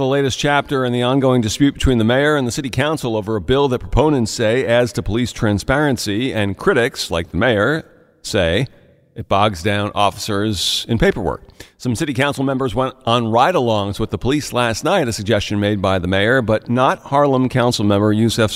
The latest chapter in the ongoing dispute between the mayor and the city council over a bill that proponents say adds to police transparency, and critics, like the mayor, say it bogs down officers in paperwork. Some city council members went on ride alongs with the police last night, a suggestion made by the mayor, but not Harlem council member Yusef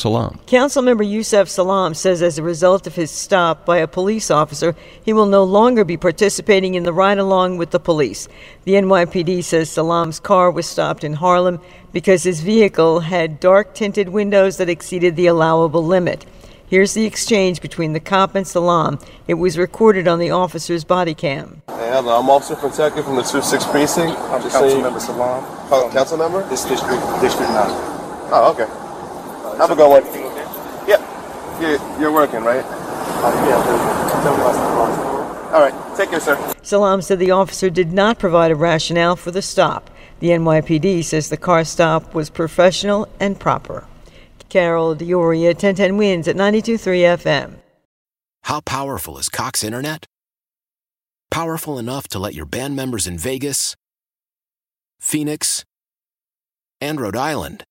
Council member Yusef Salaam says as a result of his stop by a police officer, he will no longer be participating in the ride along with the police. The NYPD says Salaam's car was stopped in Harlem because his vehicle had dark tinted windows that exceeded the allowable limit. Here's the exchange between the cop and Salaam. It was recorded on the officer's body cam. Hey, hello, I'm Officer Fonseca from the 2-6 precinct. I'm Just council saying- member Salaam. Oh, council member? This district, district nine. Oh, okay. Have a good one. Yep. You're, you're working, right? Uh, yeah, tell me what's the All right. Take care, sir. Salaam said the officer did not provide a rationale for the stop. The NYPD says the car stop was professional and proper. Carol D'Auria, 1010 wins at 92.3 FM. How powerful is Cox Internet? Powerful enough to let your band members in Vegas, Phoenix, and Rhode Island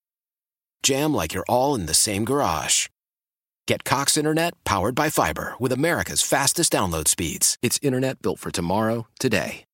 jam like you're all in the same garage. Get Cox Internet powered by fiber with America's fastest download speeds. It's internet built for tomorrow, today.